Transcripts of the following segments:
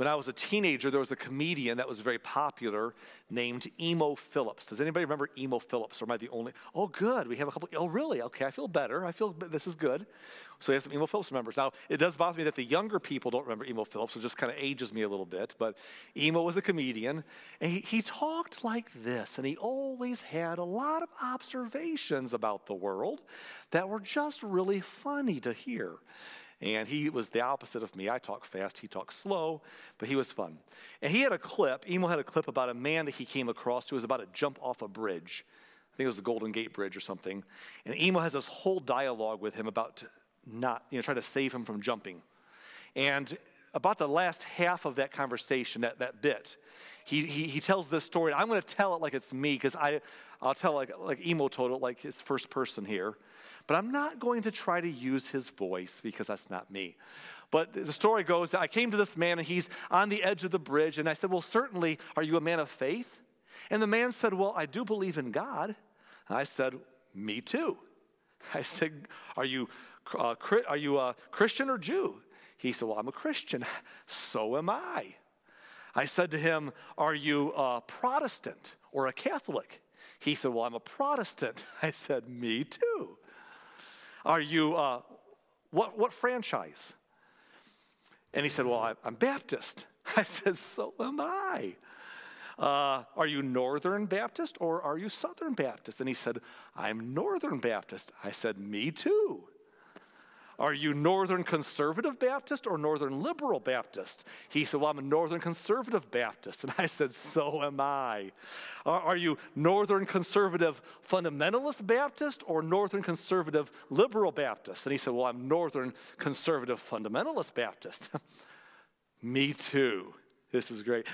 when I was a teenager, there was a comedian that was very popular named Emo Phillips. Does anybody remember Emo Phillips? Or am I the only? Oh, good. We have a couple. Oh, really? Okay, I feel better. I feel this is good. So we have some Emo Phillips members. Now, it does bother me that the younger people don't remember Emo Phillips, which just kind of ages me a little bit. But Emo was a comedian, and he, he talked like this, and he always had a lot of observations about the world that were just really funny to hear. And he was the opposite of me. I talk fast, he talks slow, but he was fun. And he had a clip, Emo had a clip about a man that he came across who was about to jump off a bridge. I think it was the Golden Gate Bridge or something. And Emo has this whole dialogue with him about not, you know, trying to save him from jumping. And about the last half of that conversation, that, that bit, he, he, he tells this story. I'm going to tell it like it's me because I'll tell like, like Emo told it like his first person here. But I'm not going to try to use his voice because that's not me. But the story goes that I came to this man and he's on the edge of the bridge. And I said, Well, certainly, are you a man of faith? And the man said, Well, I do believe in God. And I said, Me too. I said, Are you, uh, are you a Christian or Jew? He said, Well, I'm a Christian. So am I. I said to him, Are you a Protestant or a Catholic? He said, Well, I'm a Protestant. I said, Me too. Are you, uh, what, what franchise? And he said, Well, I, am Baptist. I said, So am I. Uh, are you Northern Baptist or are you Southern Baptist? And he said, I'm Northern Baptist. I said, Me too. Are you Northern Conservative Baptist or Northern Liberal Baptist? He said, Well, I'm a Northern Conservative Baptist. And I said, So am I. Are you Northern Conservative Fundamentalist Baptist or Northern Conservative Liberal Baptist? And he said, Well, I'm Northern Conservative Fundamentalist Baptist. Me too. This is great.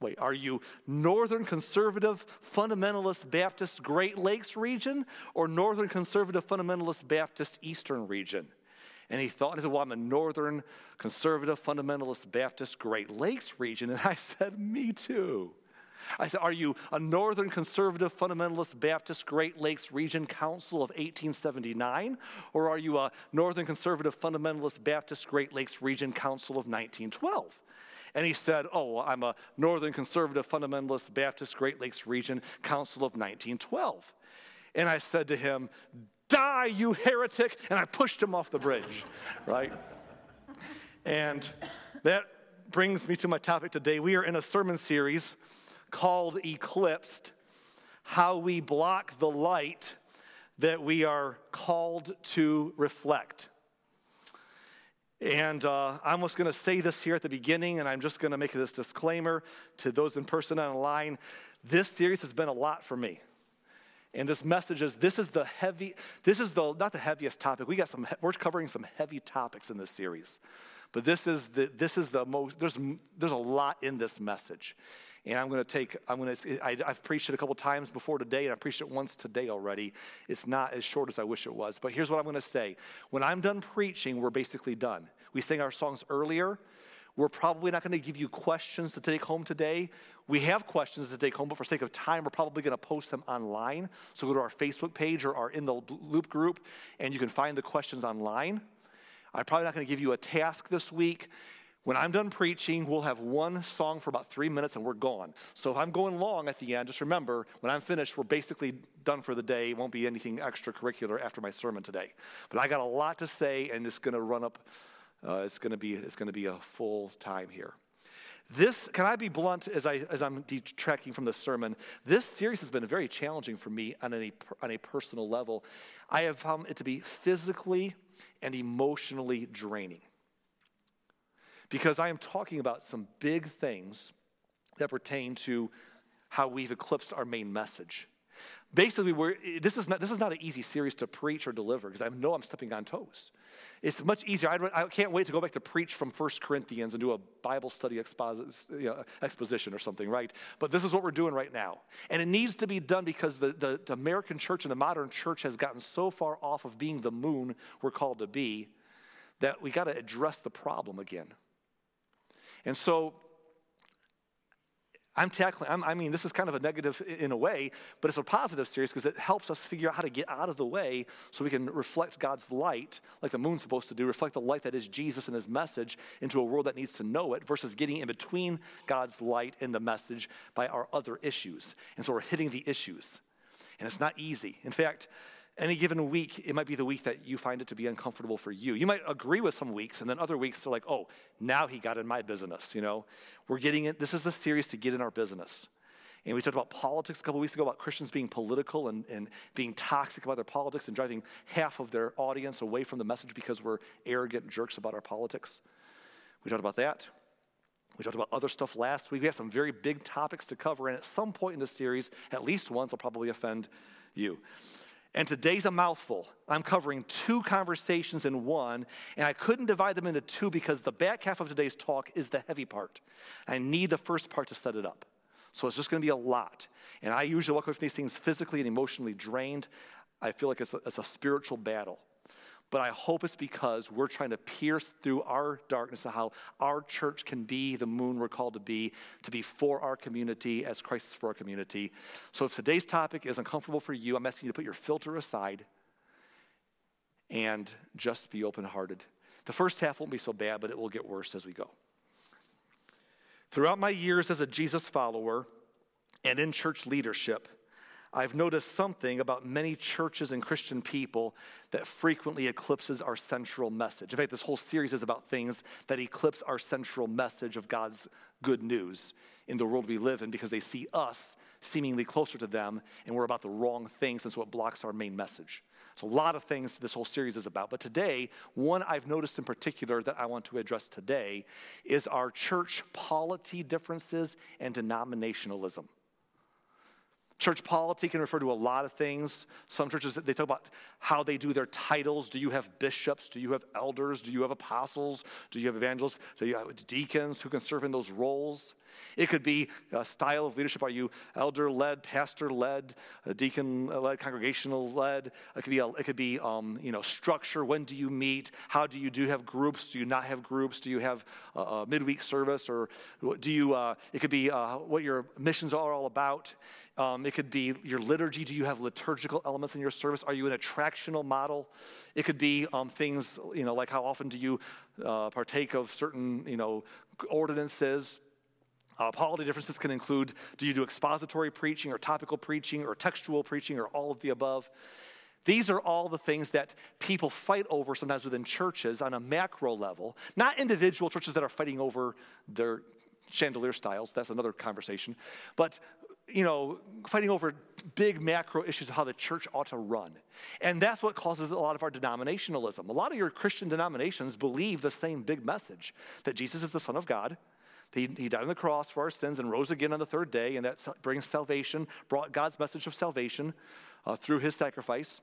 Wait, are you Northern Conservative Fundamentalist Baptist Great Lakes region or Northern Conservative Fundamentalist Baptist Eastern region? And he thought, he said, Well, I'm a Northern Conservative Fundamentalist Baptist Great Lakes region. And I said, Me too. I said, Are you a Northern Conservative Fundamentalist Baptist Great Lakes Region Council of 1879? Or are you a Northern Conservative Fundamentalist Baptist Great Lakes Region Council of 1912? And he said, Oh, I'm a Northern Conservative Fundamentalist Baptist Great Lakes Region Council of 1912. And I said to him, Die, you heretic. And I pushed him off the bridge, right? And that brings me to my topic today. We are in a sermon series called Eclipsed How We Block the Light That We Are Called to Reflect. And uh, I'm just going to say this here at the beginning, and I'm just going to make this disclaimer to those in person and online. This series has been a lot for me. And this message is this is the heavy, this is the not the heaviest topic. We got some we're covering some heavy topics in this series. But this is the this is the most there's there's a lot in this message. And I'm going to take, I'm going to, I, have preached it a couple times before today, and I preached it once today already. It's not as short as I wish it was. But here's what I'm going to say. When I'm done preaching, we're basically done. We sang our songs earlier. We're probably not going to give you questions to take home today. We have questions to take home, but for sake of time, we're probably going to post them online. So go to our Facebook page or our In the Loop group, and you can find the questions online. I'm probably not going to give you a task this week. When I'm done preaching, we'll have one song for about three minutes and we're gone. So if I'm going long at the end, just remember when I'm finished, we're basically done for the day. It won't be anything extracurricular after my sermon today. But I got a lot to say and it's going to run up uh, it's going to be it's going to be a full time here. This can I be blunt as I as I'm detracting from the sermon. This series has been very challenging for me on a on a personal level. I have found it to be physically and emotionally draining because I am talking about some big things that pertain to how we've eclipsed our main message. Basically, we're, this, is not, this is not an easy series to preach or deliver because I know I'm stepping on toes. It's much easier. I, I can't wait to go back to preach from 1 Corinthians and do a Bible study you know, exposition or something, right? But this is what we're doing right now. And it needs to be done because the, the, the American church and the modern church has gotten so far off of being the moon we're called to be that we got to address the problem again. And so I'm tackling, I'm, i mean, this is kind of a negative in a way, but it's a positive series because it helps us figure out how to get out of the way so we can reflect God's light, like the moon's supposed to do, reflect the light that is Jesus and his message into a world that needs to know it versus getting in between God's light and the message by our other issues. And so we're hitting the issues. And it's not easy. In fact, any given week, it might be the week that you find it to be uncomfortable for you. You might agree with some weeks, and then other weeks they're like, oh, now he got in my business, you know? We're getting it. This is the series to get in our business. And we talked about politics a couple weeks ago about Christians being political and, and being toxic about their politics and driving half of their audience away from the message because we're arrogant jerks about our politics. We talked about that. We talked about other stuff last week. We have some very big topics to cover, and at some point in this series, at least once, I'll probably offend you. And today's a mouthful. I'm covering two conversations in one, and I couldn't divide them into two because the back half of today's talk is the heavy part. I need the first part to set it up. So it's just going to be a lot. And I usually walk away from these things physically and emotionally drained. I feel like it's a, it's a spiritual battle. But I hope it's because we're trying to pierce through our darkness of how our church can be the moon we're called to be, to be for our community as Christ is for our community. So if today's topic is uncomfortable for you, I'm asking you to put your filter aside and just be open hearted. The first half won't be so bad, but it will get worse as we go. Throughout my years as a Jesus follower and in church leadership, I've noticed something about many churches and Christian people that frequently eclipses our central message. In fact, this whole series is about things that eclipse our central message of God's good news in the world we live in because they see us seemingly closer to them and we're about the wrong things, and so it blocks our main message. So, a lot of things this whole series is about. But today, one I've noticed in particular that I want to address today is our church polity differences and denominationalism. Church polity can refer to a lot of things. Some churches, they talk about how they do their titles. Do you have bishops? Do you have elders? Do you have apostles? Do you have evangelists? Do you have deacons who can serve in those roles? It could be a style of leadership. Are you elder led, pastor led, deacon led, congregational led? It could be, a, it could be um, you know, structure. When do you meet? How do you do have groups? Do you not have groups? Do you have a, a midweek service? Or do you, uh, it could be uh, what your missions are all about. Um, it could be your liturgy. Do you have liturgical elements in your service? Are you an attractional model? It could be um, things, you know, like how often do you uh, partake of certain, you know, ordinances? Uh, polity differences can include do you do expository preaching or topical preaching or textual preaching or all of the above? These are all the things that people fight over sometimes within churches on a macro level, not individual churches that are fighting over their chandelier styles. That's another conversation. But you know, fighting over big macro issues of how the church ought to run. And that's what causes a lot of our denominationalism. A lot of your Christian denominations believe the same big message that Jesus is the Son of God, he, he died on the cross for our sins and rose again on the third day, and that brings salvation, brought God's message of salvation uh, through his sacrifice,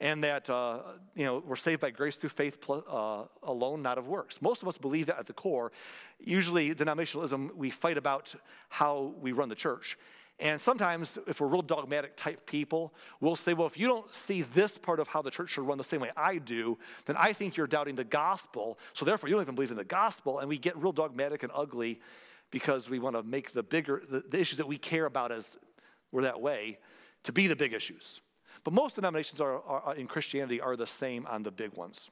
and that uh, you know we're saved by grace through faith uh, alone, not of works. Most of us believe that at the core. Usually, denominationalism, we fight about how we run the church. And sometimes, if we're real dogmatic type people, we'll say, well, if you don't see this part of how the church should run the same way I do, then I think you're doubting the gospel. So therefore, you don't even believe in the gospel. And we get real dogmatic and ugly because we want to make the bigger, the, the issues that we care about as we're that way, to be the big issues. But most denominations are, are, in Christianity are the same on the big ones.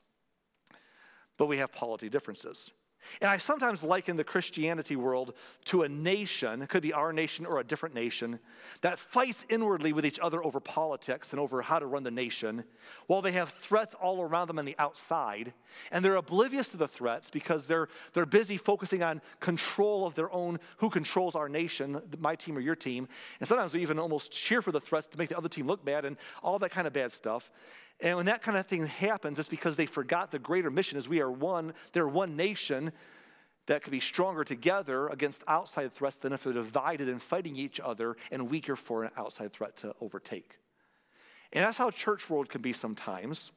But we have polity differences. And I sometimes liken the Christianity world to a nation, it could be our nation or a different nation, that fights inwardly with each other over politics and over how to run the nation, while they have threats all around them on the outside. And they're oblivious to the threats because they're, they're busy focusing on control of their own, who controls our nation, my team or your team. And sometimes we even almost cheer for the threats to make the other team look bad and all that kind of bad stuff. And when that kind of thing happens, it's because they forgot the greater mission is we are one, they're one nation that could be stronger together against outside threats than if they're divided and fighting each other and weaker for an outside threat to overtake. And that's how church world can be sometimes.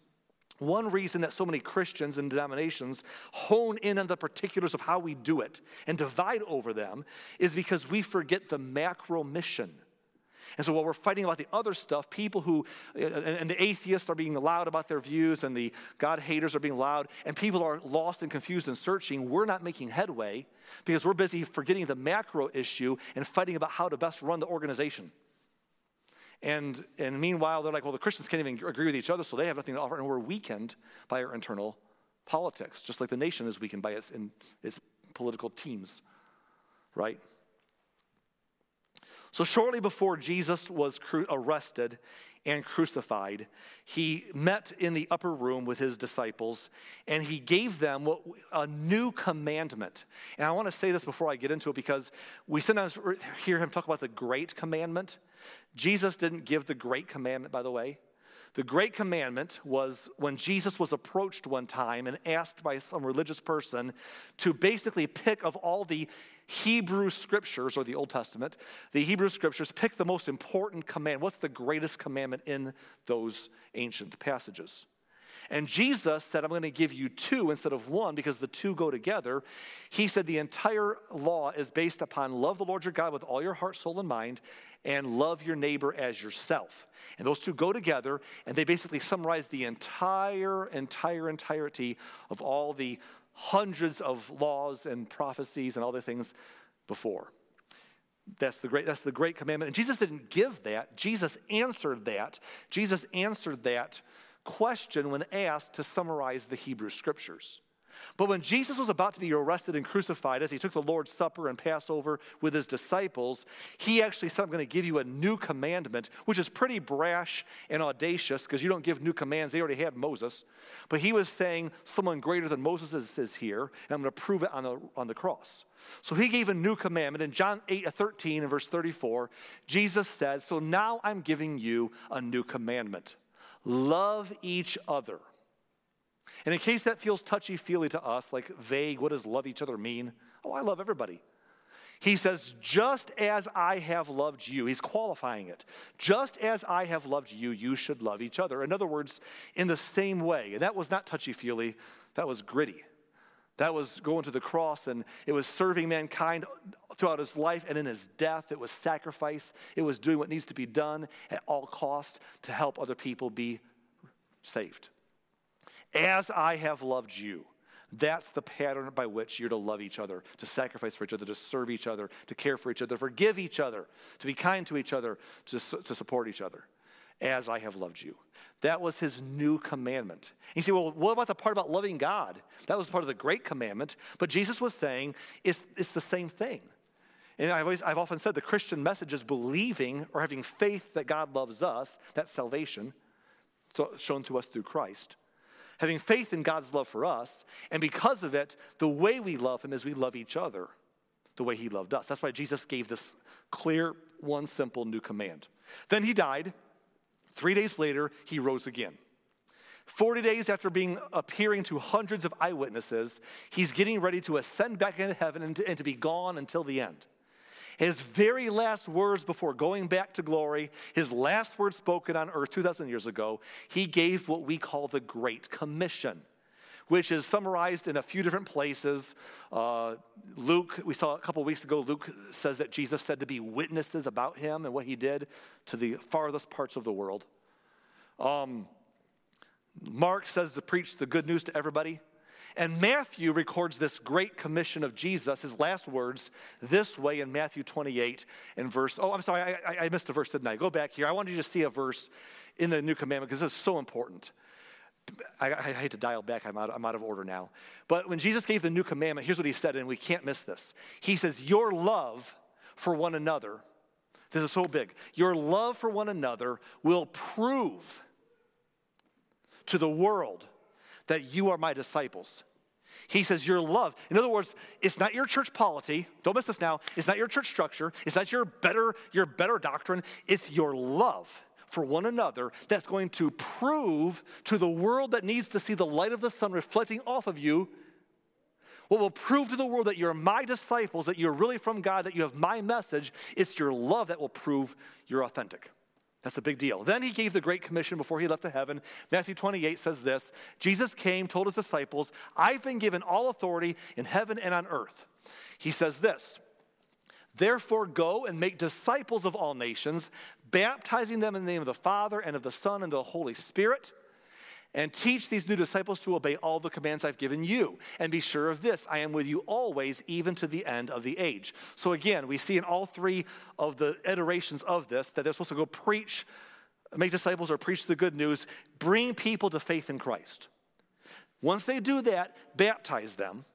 One reason that so many Christians and denominations hone in on the particulars of how we do it and divide over them is because we forget the macro mission And so while we're fighting about the other stuff, people who, uh, and the atheists are being loud about their views, and the God haters are being loud, and people are lost and confused and searching, we're not making headway because we're busy forgetting the macro issue and fighting about how to best run the organization. And, and meanwhile, they're like, well, the Christians can't even agree with each other, so they have nothing to offer, and we're weakened by our internal politics, just like the nation is weakened by its, its political teams, right? So, shortly before Jesus was cru- arrested and crucified, he met in the upper room with his disciples and he gave them what, a new commandment. And I want to say this before I get into it because we sometimes hear him talk about the great commandment. Jesus didn't give the great commandment, by the way. The great commandment was when Jesus was approached one time and asked by some religious person to basically pick of all the Hebrew scriptures or the Old Testament, the Hebrew scriptures, pick the most important command. What's the greatest commandment in those ancient passages? And Jesus said, I'm going to give you two instead of one because the two go together. He said the entire law is based upon love the Lord your God with all your heart, soul, and mind, and love your neighbor as yourself. And those two go together, and they basically summarize the entire, entire, entirety of all the hundreds of laws and prophecies and other things before. That's the great that's the great commandment. And Jesus didn't give that. Jesus answered that. Jesus answered that question when asked to summarize the Hebrew scriptures. But when Jesus was about to be arrested and crucified, as he took the Lord's Supper and Passover with his disciples, he actually said, I'm going to give you a new commandment, which is pretty brash and audacious because you don't give new commands. They already had Moses. But he was saying, Someone greater than Moses is, is here, and I'm going to prove it on the, on the cross. So he gave a new commandment. In John 8, uh, 13 and verse 34, Jesus said, So now I'm giving you a new commandment love each other. And in case that feels touchy feely to us, like vague, what does love each other mean? Oh, I love everybody. He says, just as I have loved you, he's qualifying it. Just as I have loved you, you should love each other. In other words, in the same way. And that was not touchy feely, that was gritty. That was going to the cross and it was serving mankind throughout his life and in his death. It was sacrifice. It was doing what needs to be done at all cost to help other people be saved. As I have loved you. That's the pattern by which you're to love each other, to sacrifice for each other, to serve each other, to care for each other, to forgive each other, to be kind to each other, to, to support each other, as I have loved you. That was his new commandment. And you say, well, what about the part about loving God? That was part of the great commandment. But Jesus was saying it's, it's the same thing. And I've, always, I've often said the Christian message is believing or having faith that God loves us, that's salvation, shown to us through Christ having faith in God's love for us. And because of it, the way we love Him is we love each other the way He loved us. That's why Jesus gave this clear, one simple new command. Then He died. Three days later, He rose again. 40 days after being appearing to hundreds of eyewitnesses, he's getting ready to ascend back into heaven and to, and to be gone until the end. His very last words before going back to glory, his last words spoken on earth 2,000 years ago, he gave what we call the Great Commission which is summarized in a few different places. Uh, Luke, we saw a couple weeks ago, Luke says that Jesus said to be witnesses about him and what he did to the farthest parts of the world. Um, Mark says to preach the good news to everybody. And Matthew records this great commission of Jesus, his last words, this way in Matthew 28 and verse. Oh, I'm sorry, I, I missed a verse, didn't I? Go back here. I wanted you to see a verse in the new commandment because this is so important. I, I, hate to dial back, I'm out, I'm out of order now. But when Jesus gave the new commandment, here's what he said, and we can't miss this. He says, Your love for one another, this is so big, your love for one another will prove to the world that you are my disciples. He says, Your love. In other words, it's not your church polity. Don't miss this now. It's not your church structure. It's not your better, your better doctrine. It's your love for one another that's going to prove to the world that needs to see the light of the sun reflecting off of you. What will prove to the world that you're my disciples, that you're really from God, that you have my message, it's your love that will prove you're authentic. That's a big deal. Then he gave the Great Commission before he left to heaven. Matthew 28 says this Jesus came, told his disciples, I've been given all authority in heaven and on earth. He says this Therefore, go and make disciples of all nations, baptizing them in the name of the Father and of the Son and the Holy Spirit, and teach these new disciples to obey all the commands I've given you. And be sure of this I am with you always, even to the end of the age. So, again, we see in all three of the iterations of this that they're supposed to go preach, make disciples, or preach the good news, bring people to faith in Christ. Once they do that, baptize them.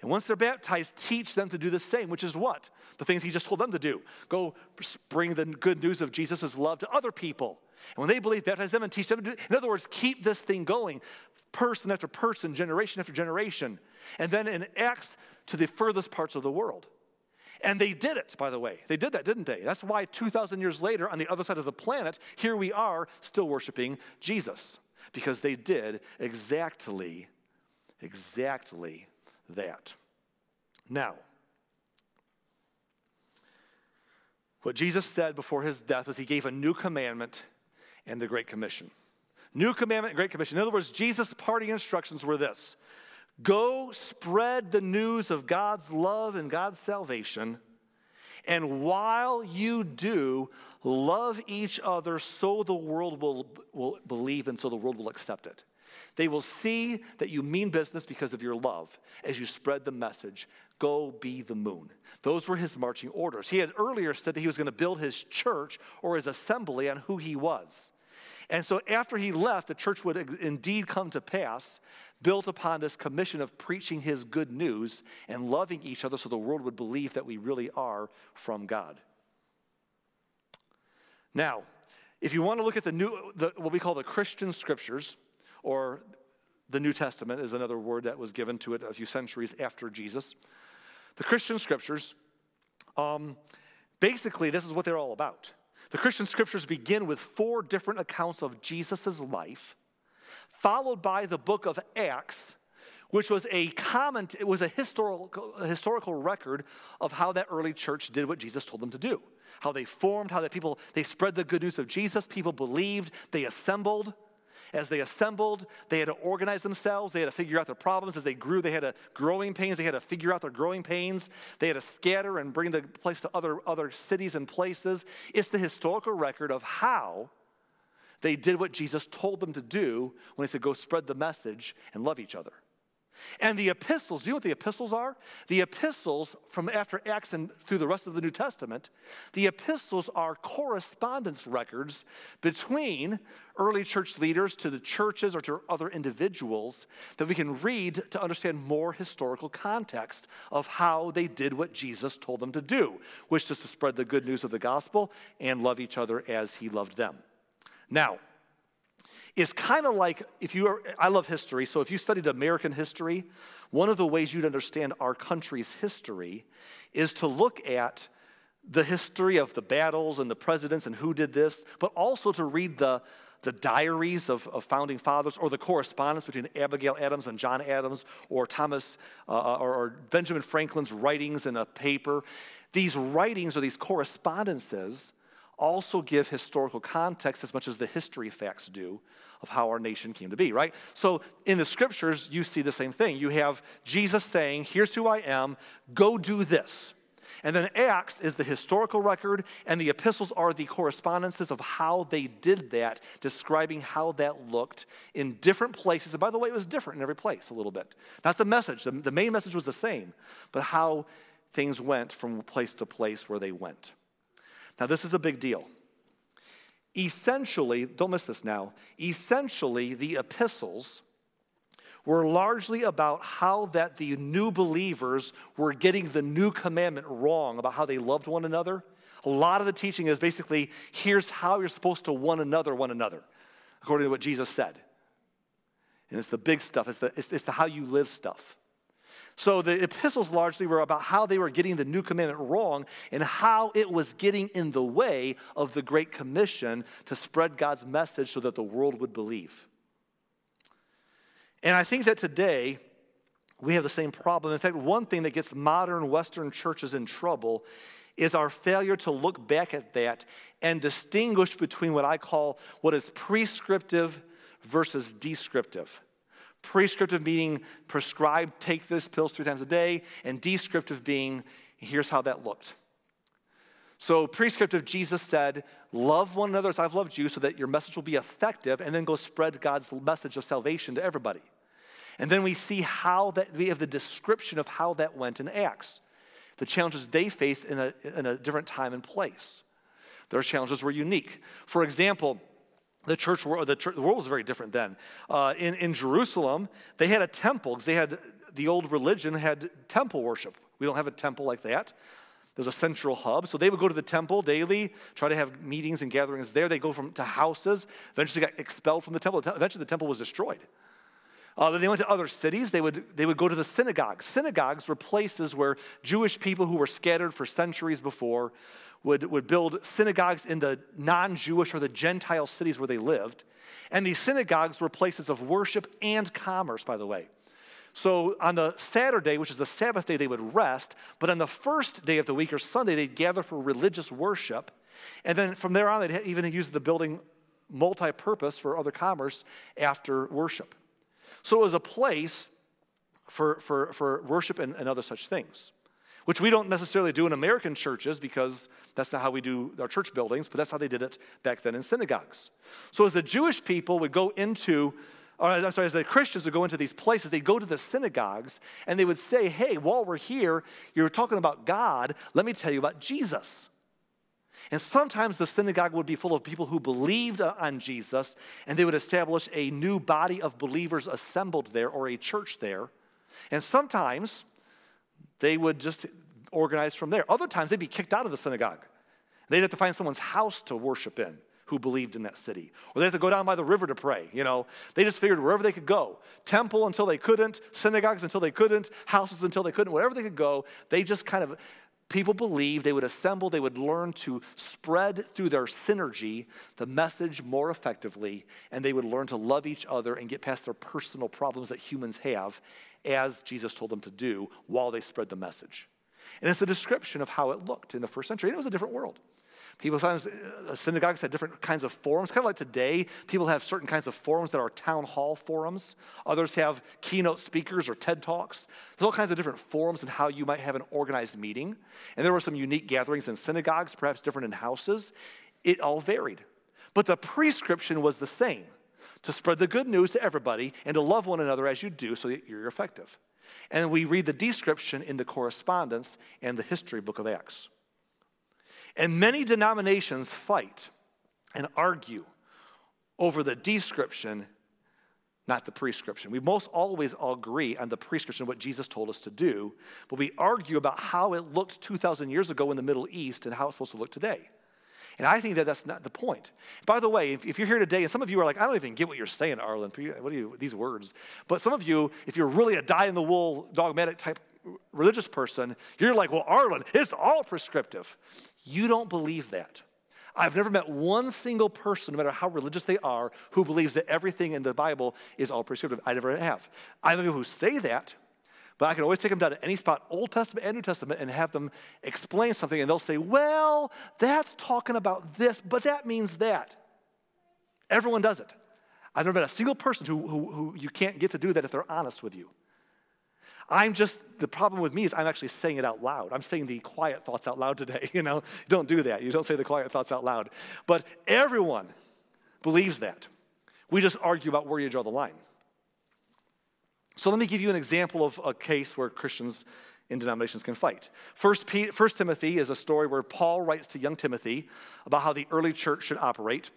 And once they're baptized, teach them to do the same, which is what? The things he just told them to do. Go bring the good news of Jesus' love to other people. And when they believe, baptize them and teach them. In other words, keep this thing going, person after person, generation after generation. And then in Acts to the furthest parts of the world. And they did it, by the way. They did that, didn't they? That's why 2,000 years later, on the other side of the planet, here we are still worshiping Jesus. Because they did exactly, exactly that. Now, what Jesus said before his death was he gave a new commandment and the Great Commission. New commandment Great Commission. In other words, Jesus' parting instructions were this Go spread the news of God's love and God's salvation. And while you do, love each other so the world will, will believe and so the world will accept it. They will see that you mean business because of your love as you spread the message go be the moon. Those were his marching orders. He had earlier said that he was going to build his church or his assembly on who he was. And so after he left, the church would indeed come to pass, built upon this commission of preaching his good news and loving each other so the world would believe that we really are from God. Now, if you want to look at the new, the, what we call the Christian scriptures, or the New Testament is another word that was given to it a few centuries after Jesus. The Christian scriptures, um, basically, this is what they're all about. The Christian scriptures begin with four different accounts of Jesus' life, followed by the book of Acts, which was a comment, it was a historical, a historical record of how that early church did what Jesus told them to do. How they formed, how that people, they spread the good news of Jesus, people believed, they assembled. As they assembled, they had to organize themselves. They had to figure out their problems. As they grew, they had to growing pains. They had to figure out their growing pains. They had to scatter and bring the place to other, other cities and places. It's the historical record of how they did what Jesus told them to do when he said, Go spread the message and love each other. And the epistles, do you know what the epistles are? The epistles, from after Acts and through the rest of the New Testament, the epistles are correspondence records between early church leaders to the churches or to other individuals that we can read to understand more historical context of how they did what Jesus told them to do, which is to spread the good news of the gospel and love each other as he loved them. Now, is kind of like if you are, I love history, so if you studied American history, one of the ways you'd understand our country's history is to look at the history of the battles and the presidents and who did this, but also to read the, the diaries of, of founding fathers or the correspondence between Abigail Adams and John Adams or Thomas uh, uh or, or Benjamin Franklin's writings in a paper. These writings or these correspondences also give historical context as much as the history facts do of how our nation came to be, right? So in the scriptures, you see the same thing. You have Jesus saying, Here's who I am, go do this. And then Acts is the historical record, and the epistles are the correspondences of how they did that, describing how that looked in different places. And by the way, it was different in every place a little bit. Not the message, the, main message was the same, but how things went from place to place where they went. Now, this is a big deal. Essentially, don't miss this now, essentially, the epistles were largely about how that the new believers were getting the new commandment wrong about how they loved one another. A lot of the teaching is basically here's how you're supposed to one another one another, according to what Jesus said. And it's the big stuff, it's the, it's, it's the how you live stuff. So the epistles largely were about how they were getting the new commandment wrong and how it was getting in the way of the Great Commission to spread God's message so that the world would believe. And I think that today we have the same problem. In fact, one thing that gets modern Western churches in trouble is our failure to look back at that and distinguish between what I call what is prescriptive versus descriptive. Prescriptive meaning prescribed, take this pills three times a day, and descriptive being, Here's how that looked. So, prescriptive, Jesus said, Love one another as I've loved you so that your message will be effective, and then go spread God's message of salvation to everybody. And then we see how that, we have the description of how that went in Acts, the challenges they faced in a, in a different time and place. Their challenges were unique. For example, the church world, the, the world was very different then. Uh, in, in Jerusalem, they had a temple because they had the old religion had temple worship. We don't have a temple like that. There's a central hub. So they would go to the temple daily, try to have meetings and gatherings there. They go from to houses. Eventually got expelled from the temple. Eventually the temple was destroyed. Uh, they went to other cities. They would, they would go to the synagogues. Synagogues were places where Jewish people who were scattered for centuries before would, would build synagogues in the non Jewish or the Gentile cities where they lived. And these synagogues were places of worship and commerce, by the way. So on the Saturday, which is the Sabbath day, they would rest. But on the first day of the week or Sunday, they'd gather for religious worship. And then from there on, they'd even use the building multi purpose for other commerce after worship. So it was a place for, for, for worship and, and other such things, which we don't necessarily do in American churches because that's not how we do our church buildings, but that's how they did it back then in synagogues. So as the Jewish people would go into or I'm sorry, as the Christians would go into these places, they'd go to the synagogues and they would say, Hey, while we're here, you're talking about God, let me tell you about Jesus. And sometimes the synagogue would be full of people who believed on Jesus, and they would establish a new body of believers assembled there or a church there. And sometimes they would just organize from there. Other times they'd be kicked out of the synagogue. They'd have to find someone's house to worship in who believed in that city. Or they had to go down by the river to pray, you know. They just figured wherever they could go. Temple until they couldn't, synagogues until they couldn't, houses until they couldn't, wherever they could go, they just kind of people believed they would assemble, they would learn to spread through their synergy the message more effectively, and they would learn to love each other and get past their personal problems that humans have, as Jesus told them to do while they spread the message. And it's a description of how it looked in the first century. And it was a different world. People sometimes, uh, synagogues had different kinds of forums, kind of like today. People have certain kinds of forums that are town hall forums. Others have keynote speakers or TED Talks. There's all kinds of different forums and how you might have an organized meeting. And there were some unique gatherings in synagogues, perhaps different in houses. It all varied. But the prescription was the same to spread the good news to everybody and to love one another as you do so that you're effective. And we read the description in the correspondence and the history book of Acts. And many denominations fight and argue over the description, not the prescription. We most always agree on the prescription, what Jesus told us to do, but we argue about how it looked 2,000 years ago in the Middle East and how it's supposed to look today. And I think that that's not the point. By the way, if, if, you're here today and some of you are like, I don't even get what you're saying, Arlen, what are you, these words? But some of you, if you're really a die in the wool, dogmatic type religious person, you're like, well, Arlen, it's all prescriptive. You don't believe that. I've never met one single person, no matter how religious they are, who believes that everything in the Bible is all prescriptive. I never have. I have people who say that, but I can always take them down to any spot, Old Testament and New Testament, and have them explain something, and they'll say, Well, that's talking about this, but that means that. Everyone does it. I've never met a single person who, who, who you can't get to do that if they're honest with you. I'm just, the problem with me is I'm actually saying it out loud. I'm saying the quiet thoughts out loud today. You know, don't do that. You don't say the quiet thoughts out loud. But everyone believes that. We just argue about where you draw the line. So let me give you an example of a case where Christians in denominations can fight. First, First Timothy is a story where Paul writes to young Timothy about how the early church should operate.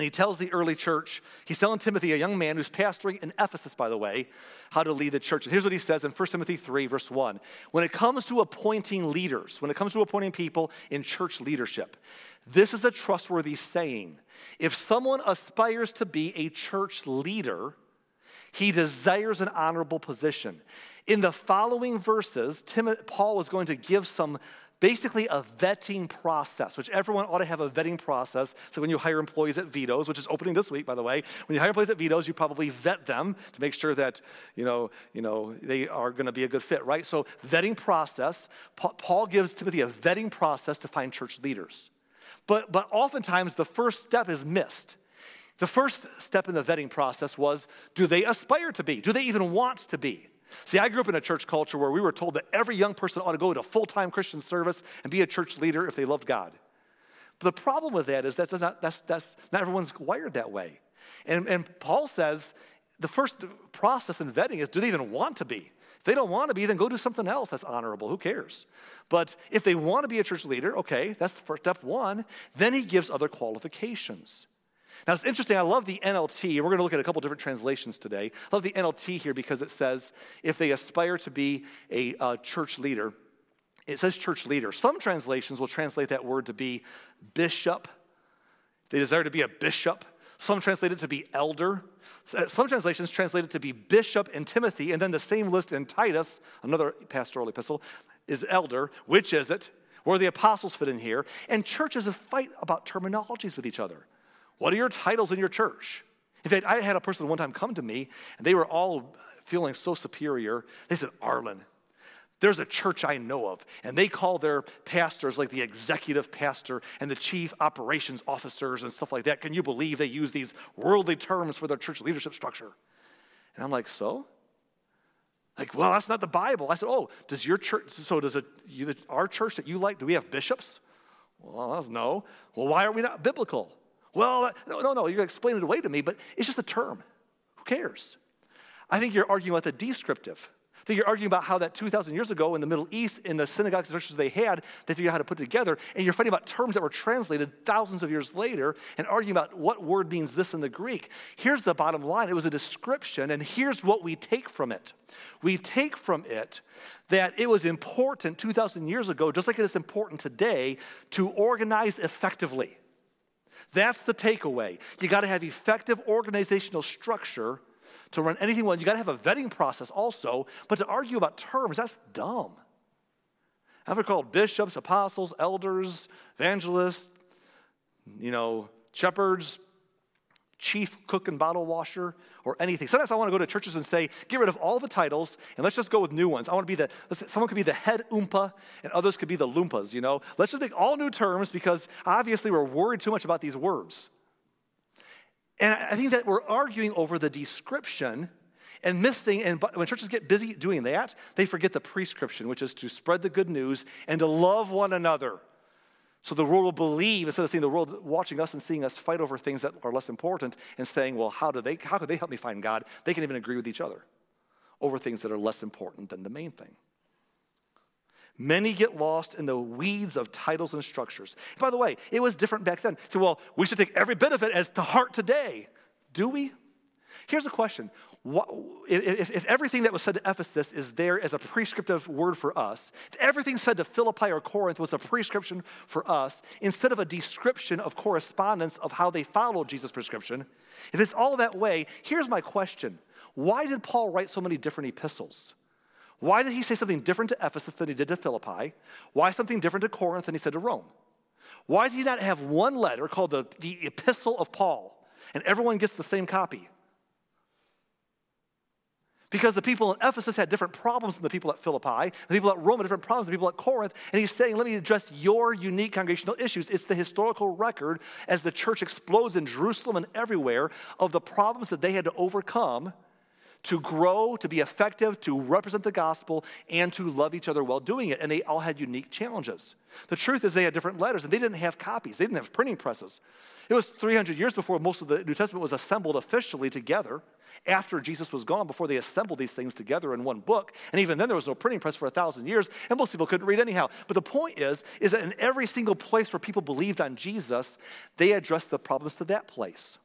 And he tells the early church, he's telling Timothy, a young man who's pastoring in Ephesus, by the way, how to lead the church. And here's what he says in 1 Timothy 3, verse 1. When it comes to appointing leaders, when it comes to appointing people in church leadership, this is a trustworthy saying. If someone aspires to be a church leader, he desires an honorable position. In the following verses, Tim, Paul is going to give some basically a vetting process, which everyone ought to have a vetting process. So when you hire employees at Vito's, which is opening this week, by the way, when you hire employees at Vito's, you probably vet them to make sure that you know, you know they are going to be a good fit, right? So vetting process. Paul gives Timothy a vetting process to find church leaders, but but oftentimes the first step is missed. The first step in the vetting process was do they aspire to be? Do they even want to be? See, I grew up in a church culture where we were told that every young person ought to go to full time Christian service and be a church leader if they loved God. But the problem with that is that's not, that's, that's, not everyone's wired that way. And, and Paul says the first process in vetting is do they even want to be? If they don't want to be, then go do something else that's honorable. Who cares? But if they want to be a church leader, okay, that's step one. Then he gives other qualifications. Now it's interesting, I love the NLT. We're going to look at a couple different translations today. I love the NLT here because it says if they aspire to be a uh, church leader, it says church leader. Some translations will translate that word to be bishop. They desire to be a bishop. Some translate it to be elder. Some translations translate it to be bishop in Timothy, and then the same list in Titus, another pastoral epistle, is elder. Which is it? Where the apostles fit in here. And churches fight about terminologies with each other. What are your titles in your church? In fact, I had a person one time come to me, and they were all feeling so superior. They said, Arlen, there's a church I know of, and they call their pastors like the executive pastor and the chief operations officers and stuff like that. Can you believe they use these worldly terms for their church leadership structure? And I'm like, so? Like, well, that's not the Bible. I said, oh, does your church, so does it, you, our church that you like, do we have bishops? Well, that's no. Well, why are we not biblical? Well, no, no, no, you're explaining it away to me, but it's just a term. Who cares? I think you're arguing about the descriptive. I think you're arguing about how that 2,000 years ago in the Middle East, in the synagogues and churches they had, they figured out how to put together, and you're fighting about terms that were translated thousands of years later and arguing about what word means this in the Greek. Here's the bottom line it was a description, and here's what we take from it. We take from it that it was important 2,000 years ago, just like it is important today, to organize effectively. That's the takeaway. You got to have effective organizational structure to run anything well. You got to have a vetting process also, but to argue about terms, that's dumb. I've ever called bishops, apostles, elders, evangelists, you know, shepherds, chief cook and bottle washer, or anything. Sometimes I want to go to churches and say, get rid of all the titles and let's just go with new ones. I want to be the, someone could be the head oompa and others could be the loompas, you know? Let's just make all new terms because obviously we're worried too much about these words. And I think that we're arguing over the description and missing, and when churches get busy doing that, they forget the prescription, which is to spread the good news and to love one another. So the world will believe instead of seeing the world watching us and seeing us fight over things that are less important and saying, well, how do they how could they help me find God? They can even agree with each other over things that are less important than the main thing. Many get lost in the weeds of titles and structures. By the way, it was different back then. So, well, we should take every bit of it as to heart today. Do we? Here's a question. If, if, everything that was said to Ephesus is there as a prescriptive word for us, if everything said to Philippi or Corinth was a prescription for us, instead of a description of correspondence of how they followed Jesus' prescription, if it's all that way, here's my question Why did Paul write so many different epistles? Why did he say something different to Ephesus than he did to Philippi? Why something different to Corinth than he said to Rome? Why did he not have one letter called the, the Epistle of Paul and everyone gets the same copy? Because the people in Ephesus had different problems than the people at Philippi. The people at Rome had different problems than the people at Corinth. And he's saying, let me address your unique congregational issues. It's the historical record as the church explodes in Jerusalem and everywhere of the problems that they had to overcome to grow, to be effective, to represent the gospel, and to love each other while doing it. And they all had unique challenges. The truth is, they had different letters, and they didn't have copies, they didn't have printing presses. It was 300 years before most of the New Testament was assembled officially together. After Jesus was gone, before they assembled these things together in one book, and even then there was no printing press for a thousand years, and most people couldn't read anyhow. But the point is, is that in every single place where people believed on Jesus, they addressed the problems to that place.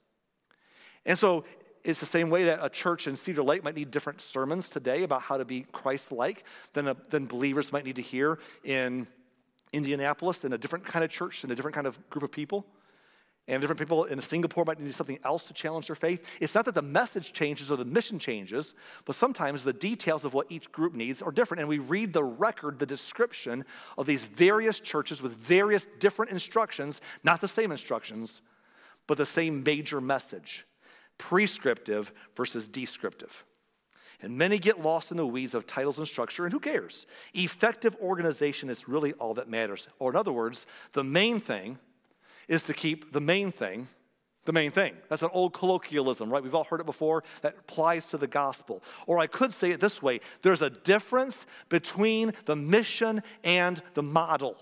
And so it's the same way that a church in Cedar Lake might need different sermons today about how to be Christ like than, than believers might need to hear in Indianapolis in a different kind of church and a different kind of group of people. And different people in Singapore might need something else to challenge their faith. It's not that the message changes or the mission changes, but sometimes the details of what each group needs are different. And we read the record, the description of these various churches with various different instructions, not the same instructions, but the same major message prescriptive versus descriptive. And many get lost in the weeds of titles and structure, and who cares? Effective organization is really all that matters. Or, in other words, the main thing is to keep the main thing the main thing. That's an old colloquialism, right? We've all heard it before that applies to the gospel. Or I could say it this way there's a difference between the mission and the model.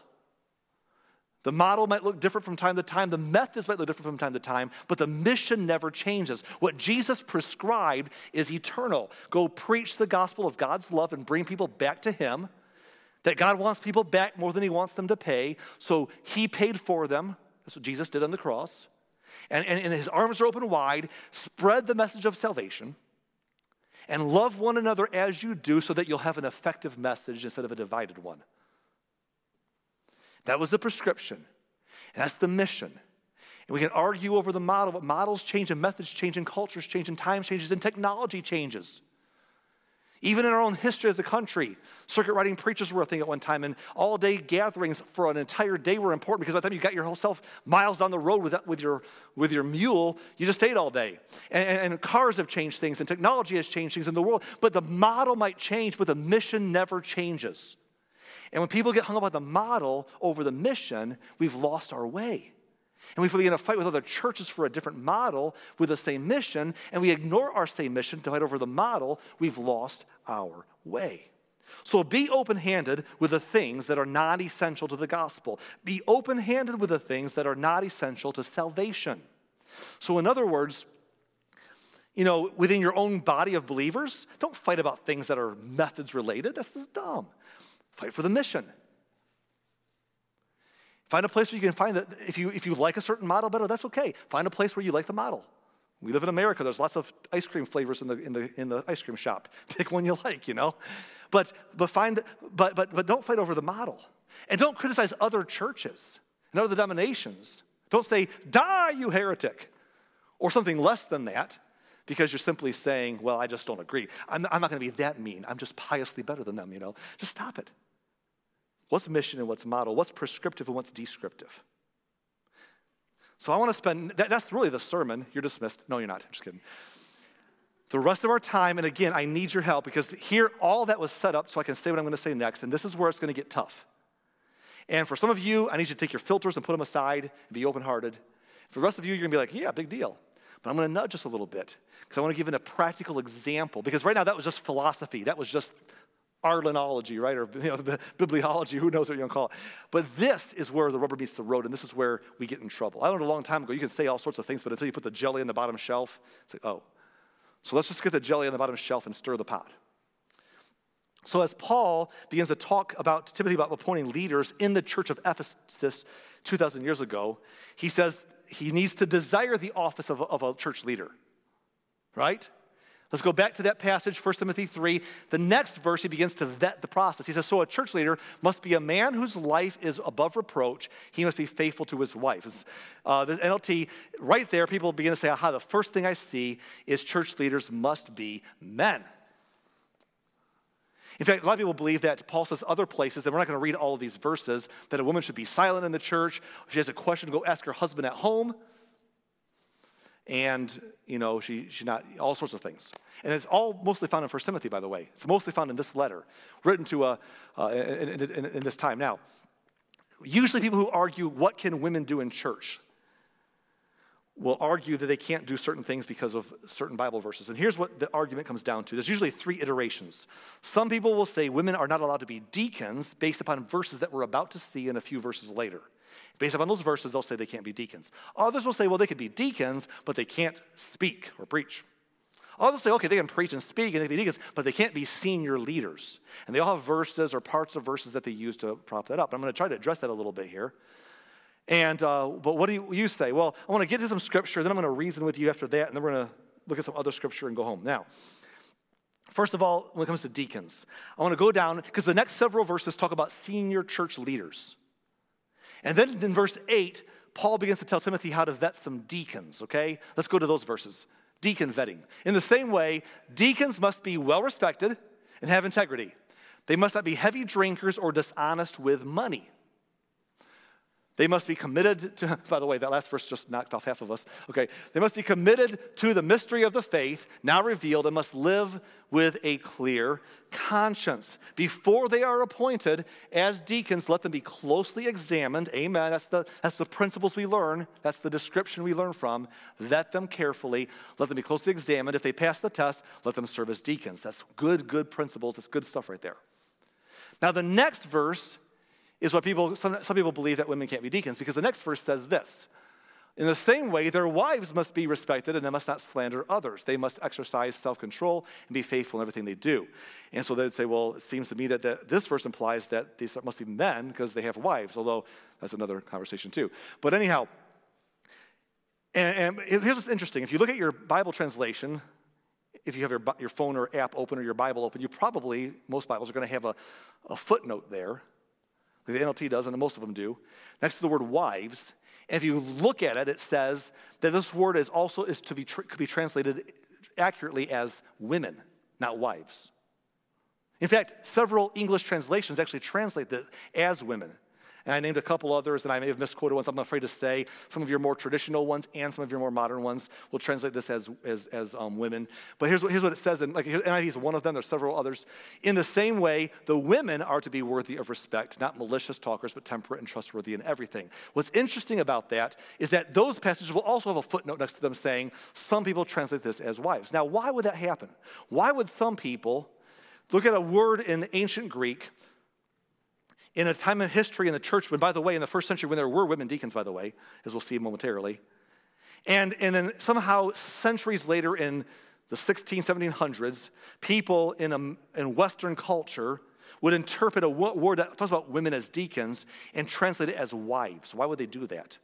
The model might look different from time to time, the methods might look different from time to time, but the mission never changes. What Jesus prescribed is eternal. Go preach the gospel of God's love and bring people back to Him. That God wants people back more than He wants them to pay, so He paid for them. That's what Jesus did on the cross and, and, and his arms are open wide, spread the message of salvation, and love one another as you do so that you'll have an effective message instead of a divided one. That was the prescription. And that's the mission. And we can argue over the model, but models change and methods change and cultures change and time changes and technology changes. Even in our own history as a country, circuit riding preachers were a thing at one time, and all day gatherings for an entire day were important because by the time you got yourself miles down the road with, that, with, your, with your mule, you just stayed all day. And, and, and cars have changed things, and technology has changed things in the world, but the model might change, but the mission never changes. And when people get hung up on the model over the mission, we've lost our way. And we begin to fight with other churches for a different model with the same mission, and we ignore our same mission to fight over the model, we've lost our way. So be open handed with the things that are not essential to the gospel. Be open handed with the things that are not essential to salvation. So, in other words, you know, within your own body of believers, don't fight about things that are methods related. That's just dumb. Fight for the mission. Find a place where you can find that if you, if you like a certain model better, that's okay. Find a place where you like the model. We live in America. There's lots of ice cream flavors in the, in the, in the ice cream shop. Pick one you like, you know? But, but, find, but, but, but don't fight over the model. And don't criticize other churches and other denominations. Don't say, die, you heretic, or something less than that, because you're simply saying, well, I just don't agree. I'm, I'm not going to be that mean. I'm just piously better than them, you know? Just stop it. What's mission and what's model? What's prescriptive and what's descriptive? So I want to spend, that, that's really the sermon. You're dismissed. No, you're not. I'm just kidding. The rest of our time, and again, I need your help because here, all that was set up so I can say what I'm going to say next, and this is where it's going to get tough. And for some of you, I need you to take your filters and put them aside and be open hearted. For the rest of you, you're going to be like, yeah, big deal. But I'm going to nudge just a little bit because I want to give it a practical example. Because right now, that was just philosophy. That was just Arlenology, right? Or you know, bibliology, who knows what you're gonna call it. But this is where the rubber meets the road, and this is where we get in trouble. I learned a long time ago, you can say all sorts of things, but until you put the jelly on the bottom shelf, it's like, oh. So let's just get the jelly on the bottom shelf and stir the pot. So as Paul begins to talk about Timothy about appointing leaders in the church of Ephesus 2,000 years ago, he says he needs to desire the office of of a church leader, right? Let's go back to that passage, 1 Timothy 3. The next verse, he begins to vet the process. He says, So a church leader must be a man whose life is above reproach. He must be faithful to his wife. Uh, the NLT, right there, people begin to say, Aha, the first thing I see is church leaders must be men. In fact, a lot of people believe that Paul says other places, and we're not going to read all of these verses, that a woman should be silent in the church. If she has a question, go ask her husband at home and you know she she not all sorts of things. And it's all mostly found in First timothy by the way. It's mostly found in this letter written to a uh, in, in, in, in this time. Now usually people who argue what can women do in church will argue that they can't do certain things because of certain bible verses. And here's what the argument comes down to. There's usually three iterations. Some people will say women are not allowed to be deacons based upon verses that we're about to see in a few verses later Based upon those verses, they'll say they can't be deacons. Others will say, well, they could be deacons, but they can't speak or preach. Others say, okay, they can preach and speak and they can be deacons, but they can't be senior leaders. And they all have verses or parts of verses that they use to prop that up. I'm going to try to address that a little bit here. And, uh, but what do you, you say? Well, I want to get to some scripture, then I'm going to reason with you after that, and then we're going to look at some other scripture and go home. Now, first of all, when it comes to deacons, I want to go down because the next several verses talk about senior church leaders. And then in verse 8, Paul begins to tell Timothy how to vet some deacons, okay? Let's go to those verses. Deacon vetting. In the same way, deacons must be well respected and have integrity. They must not be heavy drinkers or dishonest with money. They must be committed to, by the way, that last verse just knocked off half of us. Okay. They must be committed to the mystery of the faith now revealed and must live with a clear conscience. Before they are appointed as deacons, let them be closely examined. Amen. That's the, that's the principles we learn, that's the description we learn from. Vet them carefully. Let them be closely examined. If they pass the test, let them serve as deacons. That's good, good principles. That's good stuff right there. Now, the next verse is what people, some, some people believe that women can't be deacons because the next verse says this. In the same way, their wives must be respected and they must not slander others. They must exercise self control and be faithful in everything they do. And so they'd say, well, it seems to me that the, this verse implies that these must be men because they have wives, although that's another conversation too. But anyhow, and, and here's what's interesting. If you look at your Bible translation, if you have your, your phone or app open or your Bible open, you probably, most Bibles are going to have a, a footnote there the NLT doesn't, and most of them do, next to the word wives. And if you look at it, it says that this word is also is to be could be translated accurately as women, not wives. In fact, several English translations actually translate that as women. And I named a couple others, and I may have misquoted ones I'm afraid to say. Some of your more traditional ones and some of your more modern ones will translate this as, as, as um, women. But here's what, here's what it says, and like NIV is one of them, there's several others. In the same way, the women are to be worthy of respect, not malicious talkers, but temperate and trustworthy in everything. What's interesting about that is that those passages will also have a footnote next to them saying, some people translate this as wives. Now, why would that happen? Why would some people look at a word in ancient Greek in a time of history in the church, when, by the way, in the first century, when there were women deacons, by the way, as we'll see momentarily, and, and then somehow centuries later in the 16, 1700s, people in, a, in Western culture would interpret a word that talks about women as deacons and translate it as wives. Why would they do that?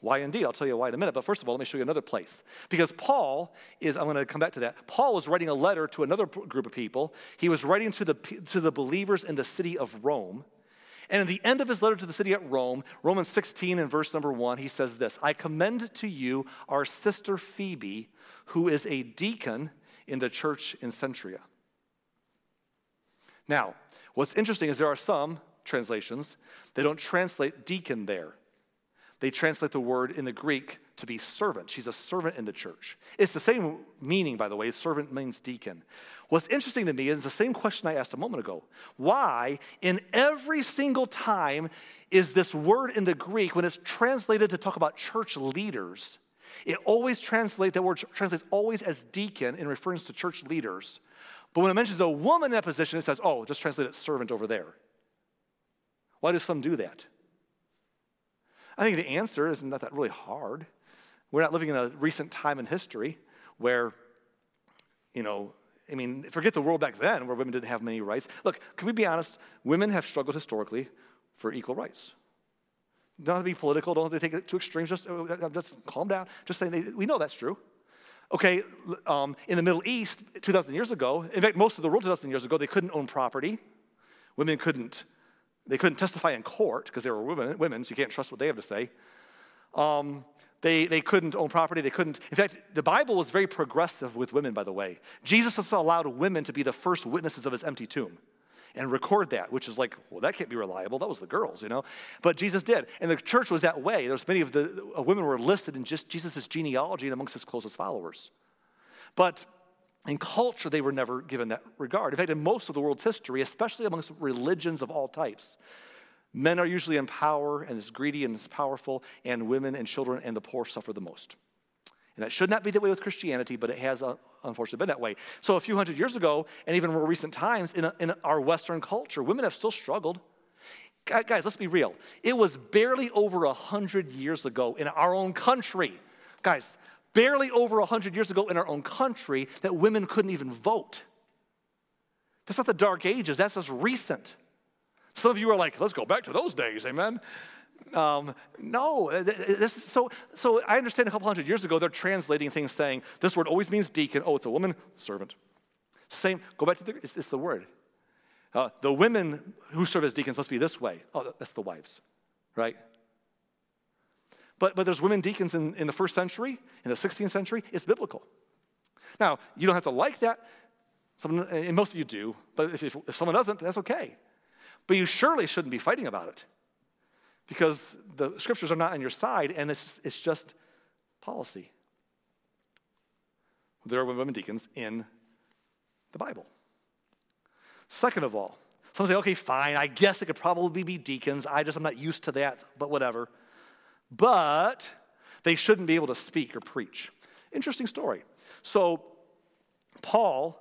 Why indeed? I'll tell you why in a minute. But first of all, let me show you another place. Because Paul is, I'm going to come back to that. Paul was writing a letter to another group of people. He was writing to the, to the believers in the city of Rome. And in the end of his letter to the city at Rome, Romans 16 and verse number one, he says this I commend to you our sister Phoebe, who is a deacon in the church in Cenchrea. Now, what's interesting is there are some translations, they don't translate deacon there. They translate the word in the Greek to be servant. She's a servant in the church. It's the same meaning, by the way. Servant means deacon. What's interesting to me is the same question I asked a moment ago. Why, in every single time, is this word in the Greek, when it's translated to talk about church leaders, it always translates, that word translates always as deacon in reference to church leaders. But when it mentions a woman in that position, it says, oh, just translate it servant over there. Why do some do that? I think the answer is not that really hard. We're not living in a recent time in history where, you know, I mean, forget the world back then where women didn't have many rights. Look, can we be honest? Women have struggled historically for equal rights. Don't have to be political, don't have to take it to extremes, just, uh, just calm down. Just saying, they, we know that's true. Okay, um, in the Middle East, 2,000 years ago, in fact, most of the world 2,000 years ago, they couldn't own property. Women couldn't they couldn't testify in court because they were women, women, so you can't trust what they have to say. Um, they, they couldn't own property. They couldn't. In fact, the Bible was very progressive with women, by the way. Jesus has allowed women to be the first witnesses of his empty tomb and record that, which is like, well, that can't be reliable. That was the girls, you know? But Jesus did. And the church was that way. There's many of the women were listed in just Jesus' genealogy and amongst his closest followers. But in culture, they were never given that regard. In fact, in most of the world's history, especially amongst religions of all types, men are usually in power and as greedy and powerful, and women and children and the poor suffer the most. And that should not be that way with Christianity, but it has uh, unfortunately been that way. So, a few hundred years ago, and even more recent times, in, in our Western culture, women have still struggled. Guys, let's be real. It was barely over a hundred years ago in our own country. Guys, barely over 100 years ago in our own country that women couldn't even vote. That's not the dark ages, that's just recent. Some of you are like, let's go back to those days, amen? Um, no, this, so, so I understand a couple hundred years ago they're translating things saying this word always means deacon. Oh, it's a woman servant. Same, go back to the, it's, it's the word. Uh, the women who serve as deacons must be this way. Oh, that's the wives, right? But, but there's women deacons in, in the first century, in the 16th century. It's biblical. Now, you don't have to like that. Some, and most of you do. But if, if, if someone doesn't, that's okay. But you surely shouldn't be fighting about it. because the scriptures are not on your side and it's, it's just policy. There are women deacons in the Bible. Second of all, some say, okay, fine, I guess they could probably be deacons. I just, I'm not used to that, but whatever. But they shouldn't be able to speak or preach. Interesting story. So, Paul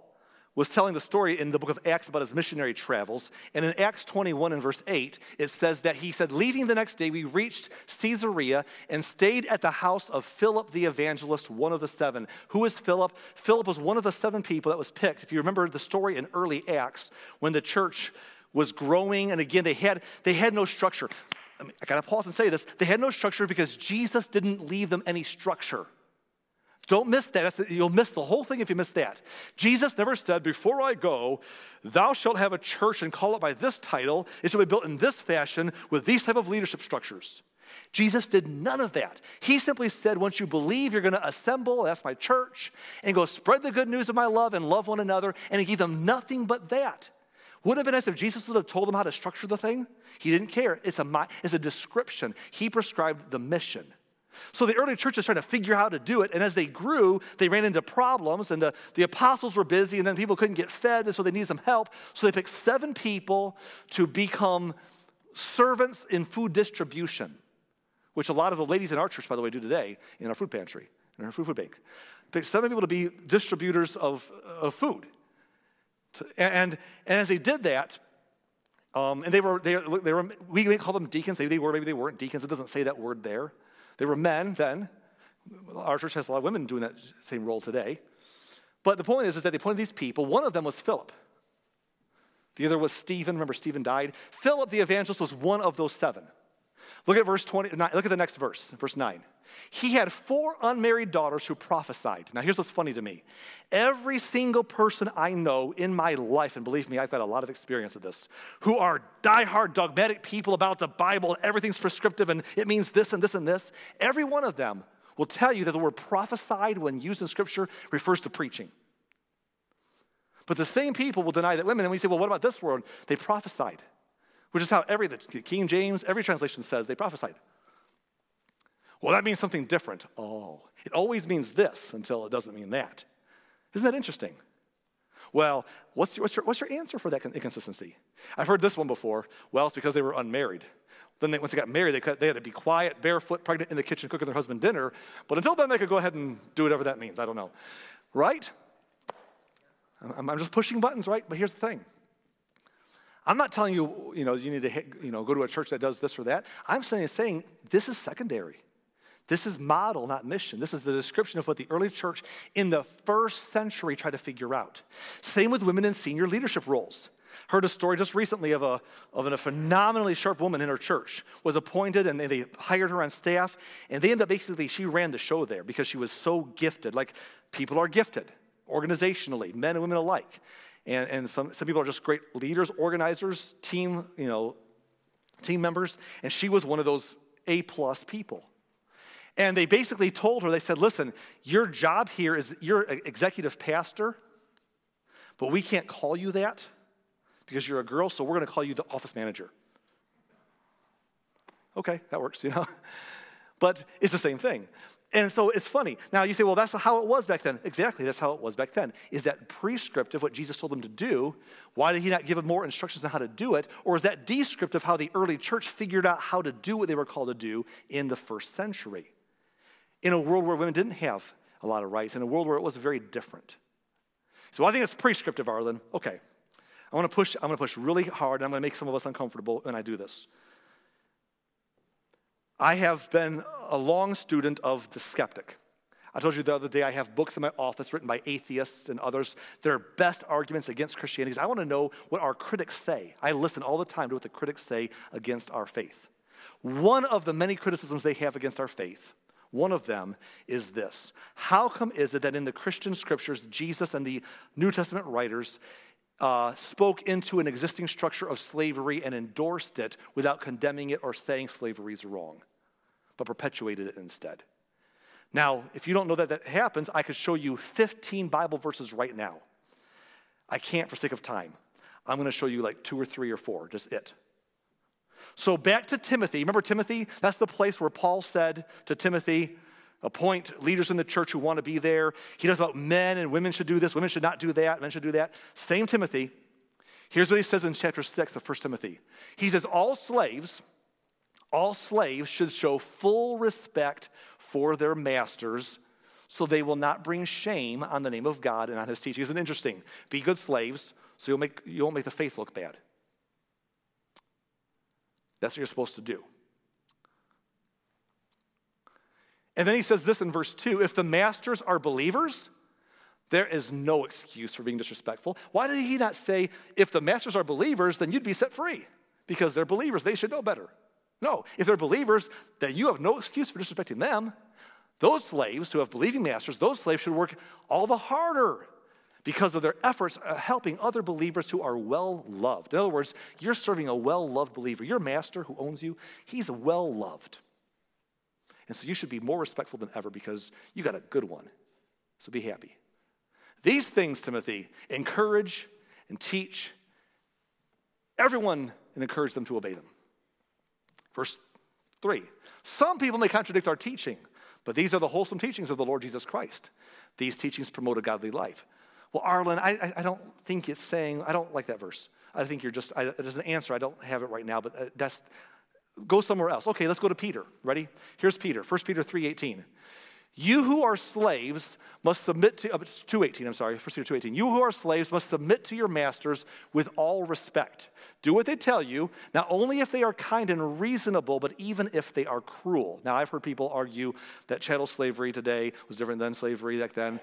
was telling the story in the book of Acts about his missionary travels. And in Acts 21 and verse 8, it says that he said, Leaving the next day, we reached Caesarea and stayed at the house of Philip the evangelist, one of the seven. Who is Philip? Philip was one of the seven people that was picked. If you remember the story in early Acts, when the church was growing, and again, they had, they had no structure. I, mean, I gotta pause and say this. They had no structure because Jesus didn't leave them any structure. Don't miss that. You'll miss the whole thing if you miss that. Jesus never said, Before I go, thou shalt have a church and call it by this title. It shall be built in this fashion with these type of leadership structures. Jesus did none of that. He simply said, Once you believe, you're going to assemble, that's my church, and go spread the good news of my love and love one another. And he gave them nothing but that. Wouldn't it have been nice if Jesus would have told them how to structure the thing? He didn't care. It's a, it's a description. He prescribed the mission. So the early church is trying to figure out how to do it. And as they grew, they ran into problems, and the, the apostles were busy, and then people couldn't get fed, and so they needed some help. So they picked seven people to become servants in food distribution, which a lot of the ladies in our church, by the way, do today in our food pantry, in our food, food bank. Picked seven people to be distributors of, of food. And, and as they did that, um, and they were, they, they were, we may call them deacons, maybe they were, maybe they weren't deacons. It doesn't say that word there. They were men then. Our church has a lot of women doing that same role today. But the point is, is that they appointed these people. One of them was Philip. The other was Stephen. Remember, Stephen died. Philip the evangelist was one of those seven. Look at verse 20, look at the next verse, verse 9. He had four unmarried daughters who prophesied. Now, here's what's funny to me. Every single person I know in my life, and believe me, I've got a lot of experience of this, who are diehard dogmatic people about the Bible, everything's prescriptive and it means this and this and this, every one of them will tell you that the word prophesied, when used in Scripture, refers to preaching. But the same people will deny that women, and we say, well, what about this word? They prophesied which is how every, the King James, every translation says they prophesied. Well, that means something different. Oh, it always means this until it doesn't mean that. Isn't that interesting? Well, what's your, what's your, what's your answer for that inconsistency? I've heard this one before. Well, it's because they were unmarried. Then they, once they got married, they, they had to be quiet, barefoot, pregnant in the kitchen, cooking their husband dinner. But until then, they could go ahead and do whatever that means. I don't know. Right? I'm, I'm just pushing buttons, right? But here's the thing I'm not telling you, you know, you need to you know, go to a church that does this or that. I'm saying, saying this is secondary. This is model, not mission. This is the description of what the early church in the first century tried to figure out. Same with women in senior leadership roles. Heard a story just recently of a, of a phenomenally sharp woman in her church, was appointed and they hired her on staff, and they ended up basically, she ran the show there because she was so gifted. Like people are gifted organizationally, men and women alike. And, and some, some people are just great leaders, organizers, team, you know, team members. And she was one of those A plus people. And they basically told her, they said, listen, your job here is you're an executive pastor, but we can't call you that because you're a girl, so we're going to call you the office manager. Okay, that works, you know. But it's the same thing. And so it's funny. Now you say, well, that's how it was back then. Exactly, that's how it was back then. Is that prescriptive, what Jesus told them to do? Why did he not give them more instructions on how to do it? Or is that descriptive, how the early church figured out how to do what they were called to do in the first century? In a world where women didn't have a lot of rights, in a world where it was very different. So I think it's prescriptive, Arlen. Okay. I want to push, I'm going to push really hard, and I'm going to make some of us uncomfortable when I do this. I have been a long student of the skeptic. I told you the other day I have books in my office written by atheists and others. Their best arguments against Christianity. I want to know what our critics say. I listen all the time to what the critics say against our faith. One of the many criticisms they have against our faith, one of them is this How come is it that in the Christian scriptures, Jesus and the New Testament writers uh, spoke into an existing structure of slavery and endorsed it without condemning it or saying slavery is wrong, but perpetuated it instead. Now, if you don't know that that happens, I could show you 15 Bible verses right now. I can't for sake of time. I'm going to show you like two or three or four, just it. So back to Timothy. Remember Timothy? That's the place where Paul said to Timothy, appoint leaders in the church who want to be there. He talks about men and women should do this, women should not do that, men should do that. Same Timothy. Here's what he says in chapter 6 of 1 Timothy. He says, All slaves, all slaves should show full respect for their masters so they will not bring shame on the name of God and on his teaching. Isn't interesting? Be good slaves so you'll make, you won't make the faith look bad. That's what you're supposed to do. And then he says this in verse 2 if the masters are believers, there is no excuse for being disrespectful. Why did he not say, if the masters are believers, then you'd be set free? Because they're believers, they should know better. No, if they're believers, then you have no excuse for disrespecting them. Those slaves who have believing masters, those slaves should work all the harder because of their efforts helping other believers who are well loved. In other words, you're serving a well loved believer. Your master who owns you, he's well loved. And so you should be more respectful than ever because you got a good one. So be happy. These things, Timothy, encourage and teach everyone and encourage them to obey them. Verse 3 Some people may contradict our teaching, but these are the wholesome teachings of the Lord Jesus Christ. These teachings promote a godly life. Well, Arlen, I, I don't think it's saying, I don't like that verse. I think you're just, I, there's an answer. I don't have it right now, but uh, that's, go somewhere else. Okay, let's go to Peter. Ready? Here's Peter, 1 Peter 3.18. You who are slaves must submit to, uh, 218, I'm sorry, 1 Peter 218. You who are slaves must submit to your masters with all respect. Do what they tell you, not only if they are kind and reasonable, but even if they are cruel. Now, I've heard people argue that chattel slavery today was different than slavery back then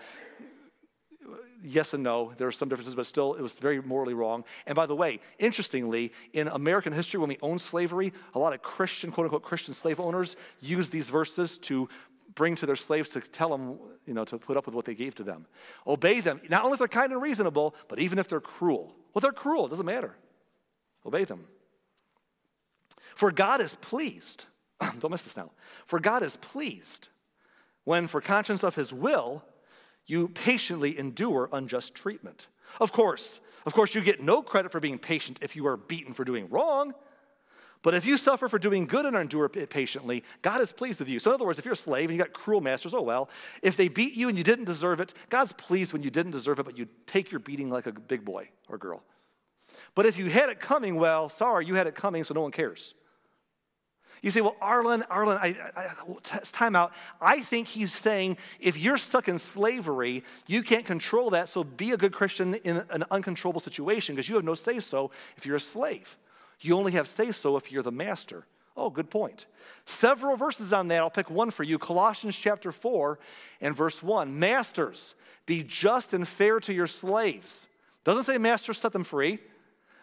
yes and no. There are some differences, but still, it was very morally wrong. And by the way, interestingly, in American history, when we owned slavery, a lot of Christian, quote unquote, Christian slave owners used these verses to bring to their slaves to tell them, you know, to put up with what they gave to them. Obey them, not only if they're kind and reasonable, but even if they're cruel. Well, they're cruel, it doesn't matter. Obey them. For God is pleased, don't miss this now. For God is pleased when, for conscience of his will, you patiently endure unjust treatment. Of course, of course, you get no credit for being patient if you are beaten for doing wrong. But if you suffer for doing good and endure it patiently, God is pleased with you. So, in other words, if you're a slave and you got cruel masters, oh well. If they beat you and you didn't deserve it, God's pleased when you didn't deserve it, but you take your beating like a big boy or girl. But if you had it coming, well, sorry, you had it coming, so no one cares. You say, well, Arlen, Arlen, I, I, time out. I think he's saying if you're stuck in slavery, you can't control that, so be a good Christian in an uncontrollable situation because you have no say so if you're a slave. You only have say so if you're the master. Oh, good point. Several verses on that. I'll pick one for you Colossians chapter 4 and verse 1. Masters, be just and fair to your slaves. Doesn't say masters set them free.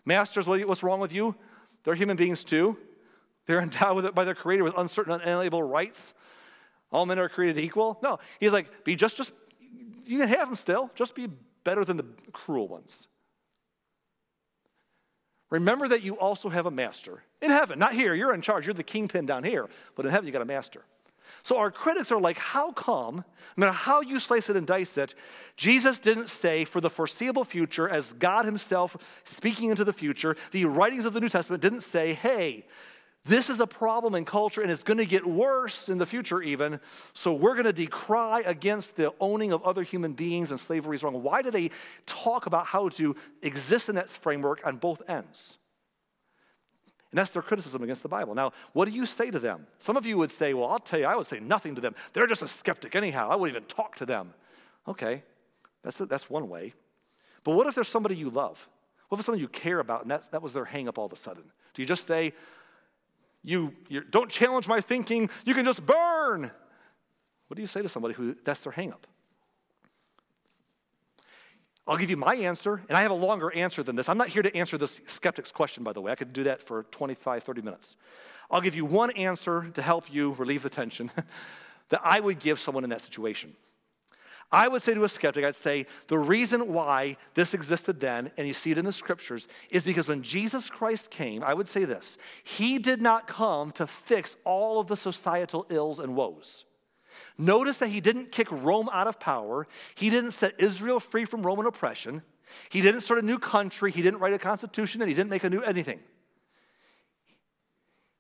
Masters, what's wrong with you? They're human beings too. They're endowed by their creator with uncertain, unalienable rights. All men are created equal. No, he's like, be just, just, you can have them still, just be better than the cruel ones. Remember that you also have a master in heaven, not here. You're in charge. You're the kingpin down here, but in heaven you got a master. So our critics are like, how come, no matter how you slice it and dice it, Jesus didn't say for the foreseeable future, as God Himself speaking into the future, the writings of the New Testament didn't say, hey, this is a problem in culture and it's going to get worse in the future, even. So we're going to decry against the owning of other human beings and slavery is wrong. Why do they talk about how to exist in that framework on both ends? And that's their criticism against the Bible. Now, what do you say to them? Some of you would say, well, I'll tell you, I would say nothing to them. They're just a skeptic anyhow. I wouldn't even talk to them. Okay, that's, that's one way. But what if there's somebody you love? What if somebody you care about and that's, that was their hang up all of a sudden? Do you just say, you, don't challenge my thinking, you can just burn. What do you say to somebody who that's their hangup? I'll give you my answer, and I have a longer answer than this. I'm not here to answer this skeptic's question, by the way. I could do that for 25, 30 minutes. I'll give you one answer to help you relieve the tension that I would give someone in that situation. I would say to a skeptic, I'd say the reason why this existed then, and you see it in the scriptures, is because when Jesus Christ came, I would say this He did not come to fix all of the societal ills and woes. Notice that He didn't kick Rome out of power, He didn't set Israel free from Roman oppression, He didn't start a new country, He didn't write a constitution, and He didn't make a new anything.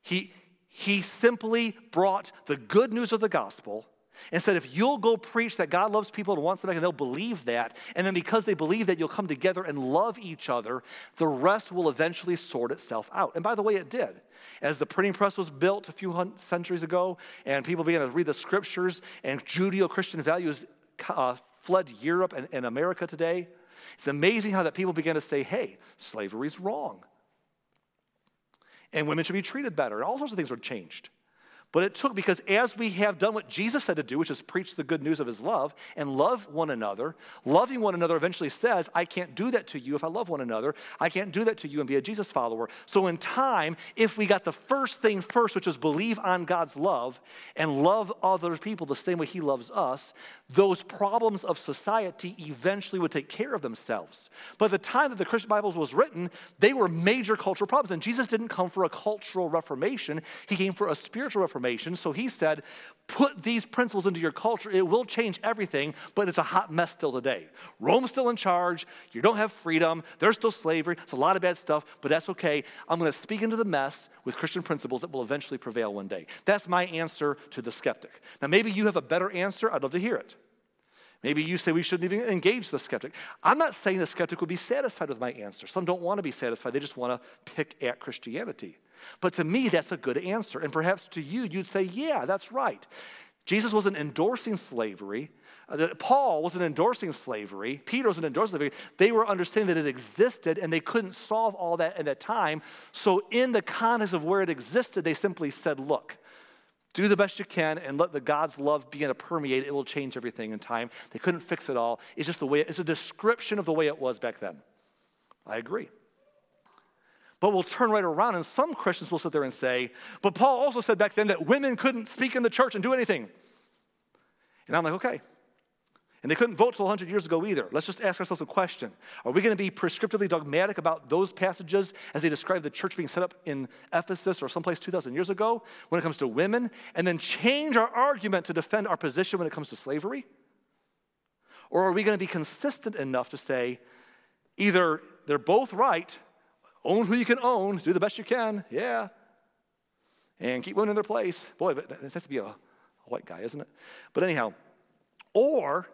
He, he simply brought the good news of the gospel and said, if you'll go preach that God loves people and wants them back, and they'll believe that, and then because they believe that, you'll come together and love each other, the rest will eventually sort itself out. And by the way, it did. As the printing press was built a few centuries ago, and people began to read the scriptures, and Judeo Christian values uh, fled Europe and, and America today, it's amazing how that people began to say, hey, slavery's wrong. And women should be treated better. And all sorts of things were changed. But it took because as we have done what Jesus said to do, which is preach the good news of his love and love one another, loving one another eventually says, I can't do that to you if I love one another. I can't do that to you and be a Jesus follower. So, in time, if we got the first thing first, which is believe on God's love and love other people the same way he loves us, those problems of society eventually would take care of themselves. But the time that the Christian Bible was written, they were major cultural problems. And Jesus didn't come for a cultural reformation, he came for a spiritual reformation So he said, put these principles into your culture. It will change everything, but it's a hot mess still today. Rome's still in charge. You don't have freedom. There's still slavery. It's a lot of bad stuff, but that's okay. I'm going to speak into the mess with Christian principles that will eventually prevail one day. That's my answer to the skeptic. Now, maybe you have a better answer. I'd love to hear it. Maybe you say we shouldn't even engage the skeptic. I'm not saying the skeptic would be satisfied with my answer. Some don't want to be satisfied, they just want to pick at Christianity. But to me, that's a good answer. And perhaps to you, you'd say, yeah, that's right. Jesus wasn't endorsing slavery. Uh, Paul wasn't endorsing slavery. Peter wasn't endorsing slavery. They were understanding that it existed and they couldn't solve all that at that time. So, in the context of where it existed, they simply said, look, do the best you can and let the God's love begin to permeate. It will change everything in time. They couldn't fix it all. It's just the way, it's a description of the way it was back then. I agree. But we'll turn right around, and some Christians will sit there and say, but Paul also said back then that women couldn't speak in the church and do anything. And I'm like, okay. And they couldn't vote till 100 years ago either. Let's just ask ourselves a question Are we going to be prescriptively dogmatic about those passages as they describe the church being set up in Ephesus or someplace 2,000 years ago when it comes to women, and then change our argument to defend our position when it comes to slavery? Or are we going to be consistent enough to say either they're both right own who you can own, do the best you can, yeah. And keep women in their place. Boy, this has to be a, a white guy, isn't it? But anyhow, or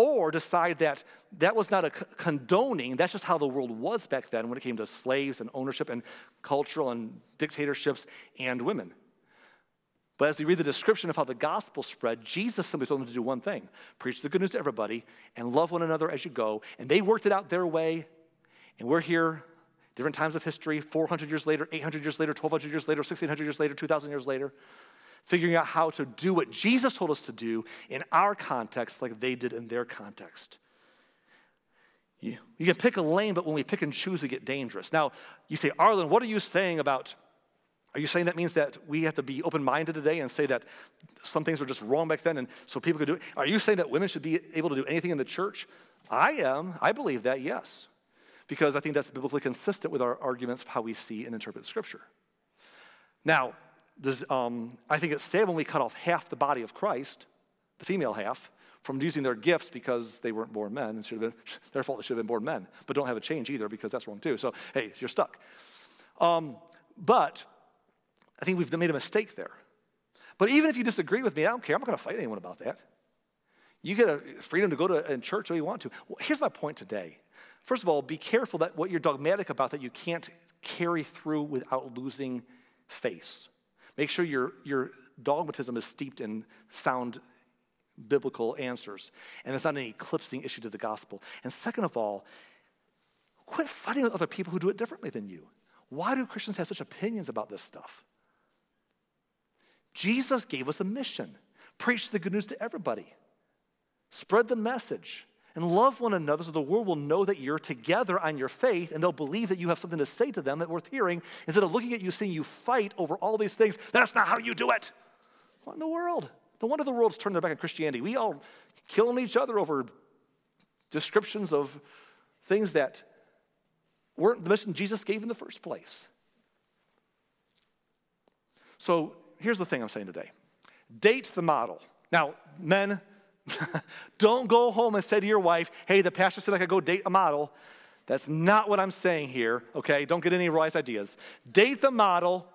or decide that that was not a condoning, that's just how the world was back then when it came to slaves and ownership and cultural and dictatorships and women. But as we read the description of how the gospel spread, Jesus simply told them to do one thing preach the good news to everybody and love one another as you go. And they worked it out their way. And we're here different times of history 400 years later, 800 years later, 1200 years later, 1600 years later, 2000 years later, figuring out how to do what Jesus told us to do in our context like they did in their context. You, you can pick a lane, but when we pick and choose, we get dangerous. Now, you say, Arlen, what are you saying about? Are you saying that means that we have to be open minded today and say that some things were just wrong back then and so people could do it? Are you saying that women should be able to do anything in the church? I am. I believe that, yes because I think that's biblically consistent with our arguments of how we see and interpret Scripture. Now, does, um, I think it's sad when we cut off half the body of Christ, the female half, from using their gifts because they weren't born men and should have been their fault they should have been born men, but don't have a change either because that's wrong too. So hey, you're stuck. Um, but I think we've made a mistake there. But even if you disagree with me, I don't care. I'm not going to fight anyone about that. You get a freedom to go to church if you want to. Well, here's my point today. First of all, be careful that what you're dogmatic about that you can't carry through without losing face. Make sure your, your dogmatism is steeped in sound biblical answers and it's not an eclipsing issue to the gospel. And second of all, quit fighting with other people who do it differently than you. Why do Christians have such opinions about this stuff? Jesus gave us a mission preach the good news to everybody, spread the message and love one another so the world will know that you're together on your faith and they'll believe that you have something to say to them that worth hearing instead of looking at you seeing you fight over all these things. That's not how you do it. What in the world? No wonder the world's turned their back on Christianity. We all killing each other over descriptions of things that weren't the mission Jesus gave in the first place. So here's the thing I'm saying today date the model. Now, men, Don't go home and say to your wife, hey, the pastor said I could go date a model. That's not what I'm saying here, okay? Don't get any wise ideas. Date the model,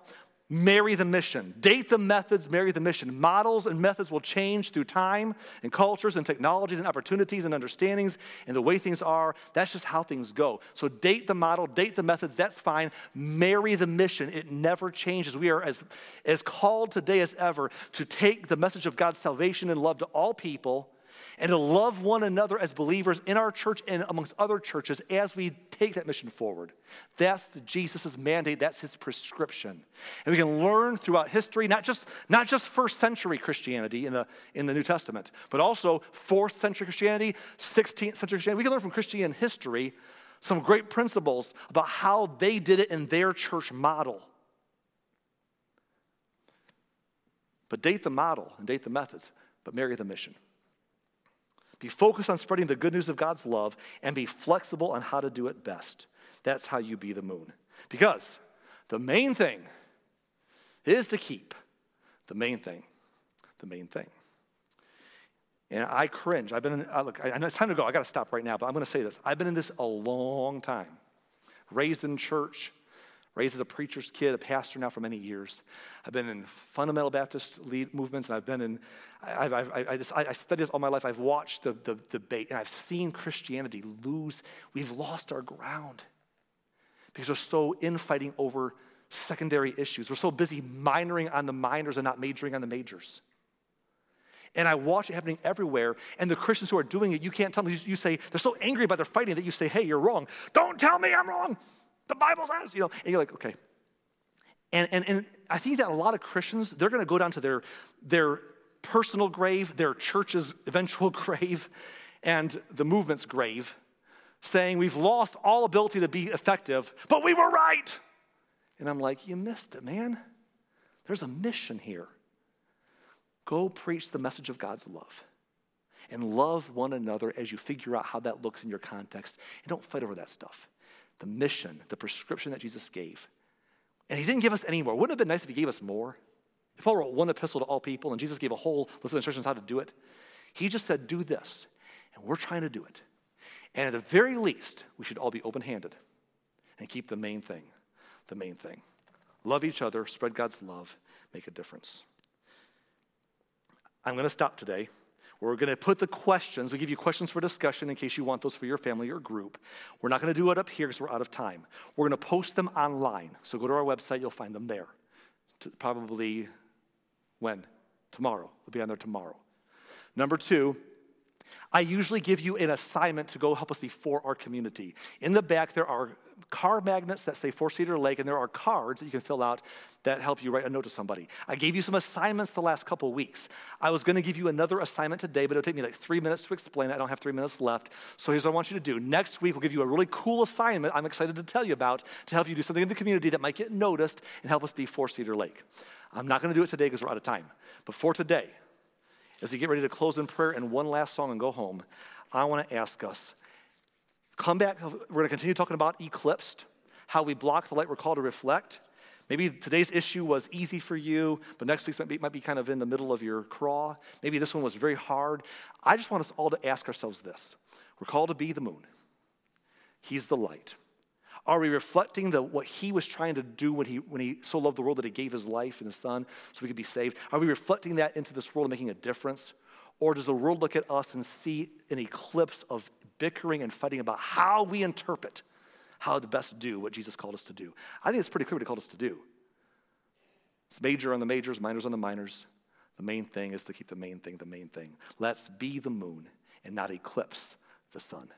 marry the mission. Date the methods, marry the mission. Models and methods will change through time and cultures and technologies and opportunities and understandings and the way things are. That's just how things go. So date the model, date the methods, that's fine. Marry the mission. It never changes. We are as, as called today as ever to take the message of God's salvation and love to all people and to love one another as believers in our church and amongst other churches as we take that mission forward. That's Jesus' mandate, that's his prescription. And we can learn throughout history, not just, not just first century Christianity in the, in the New Testament, but also fourth century Christianity, 16th century Christianity. We can learn from Christian history some great principles about how they did it in their church model. But date the model and date the methods, but marry the mission. Be focused on spreading the good news of God's love and be flexible on how to do it best. That's how you be the moon. Because the main thing is to keep the main thing, the main thing. And I cringe. I've been in, I look, I know it's time to go. I got to stop right now, but I'm going to say this. I've been in this a long time. Raised in church, raised as a preacher's kid, a pastor now for many years. I've been in fundamental Baptist lead movements, and I've been in, I've, I've, I, just, I studied this all my life. I've watched the, the, debate, and I've seen Christianity lose. We've lost our ground because we're so infighting over secondary issues. We're so busy minoring on the minors and not majoring on the majors. And I watch it happening everywhere. And the Christians who are doing it, you can't tell them. You say, they're so angry about their fighting that you say, hey, you're wrong. Don't tell me I'm wrong. The Bible says, you know, and you're like, okay. And, and, and I think that a lot of Christians, they're going to go down to their, their personal grave, their church's eventual grave, and the movement's grave, saying we've lost all ability to be effective, but we were right. And I'm like, you missed it, man. There's a mission here. Go preach the message of God's love and love one another as you figure out how that looks in your context. And don't fight over that stuff the mission, the prescription that Jesus gave. And he didn't give us any more. Wouldn't it have been nice if he gave us more? If Paul wrote one epistle to all people and Jesus gave a whole list of instructions how to do it, he just said, do this. And we're trying to do it. And at the very least, we should all be open handed and keep the main thing the main thing. Love each other, spread God's love, make a difference. I'm going to stop today. We're going to put the questions, we give you questions for discussion in case you want those for your family or group. We're not going to do it up here because we're out of time. We're going to post them online. So go to our website, you'll find them there. Probably when? Tomorrow. They'll be on there tomorrow. Number two, I usually give you an assignment to go help us before our community. In the back, there are car magnets that say Four Cedar Lake, and there are cards that you can fill out that help you write a note to somebody. I gave you some assignments the last couple weeks. I was going to give you another assignment today, but it'll take me like three minutes to explain it. I don't have three minutes left. So here's what I want you to do. Next week, we'll give you a really cool assignment I'm excited to tell you about to help you do something in the community that might get noticed and help us be Four Cedar Lake. I'm not going to do it today because we're out of time. But for today, as we get ready to close in prayer and one last song and go home, I want to ask us come back. We're going to continue talking about eclipsed, how we block the light we're called to reflect. Maybe today's issue was easy for you, but next week's might be, might be kind of in the middle of your craw. Maybe this one was very hard. I just want us all to ask ourselves this We're called to be the moon, He's the light. Are we reflecting the, what he was trying to do when he, when he so loved the world that he gave his life and his son so we could be saved? Are we reflecting that into this world and making a difference? Or does the world look at us and see an eclipse of bickering and fighting about how we interpret how to best do what Jesus called us to do? I think it's pretty clear what he called us to do. It's major on the majors, minors on the minors. The main thing is to keep the main thing the main thing. Let's be the moon and not eclipse the sun.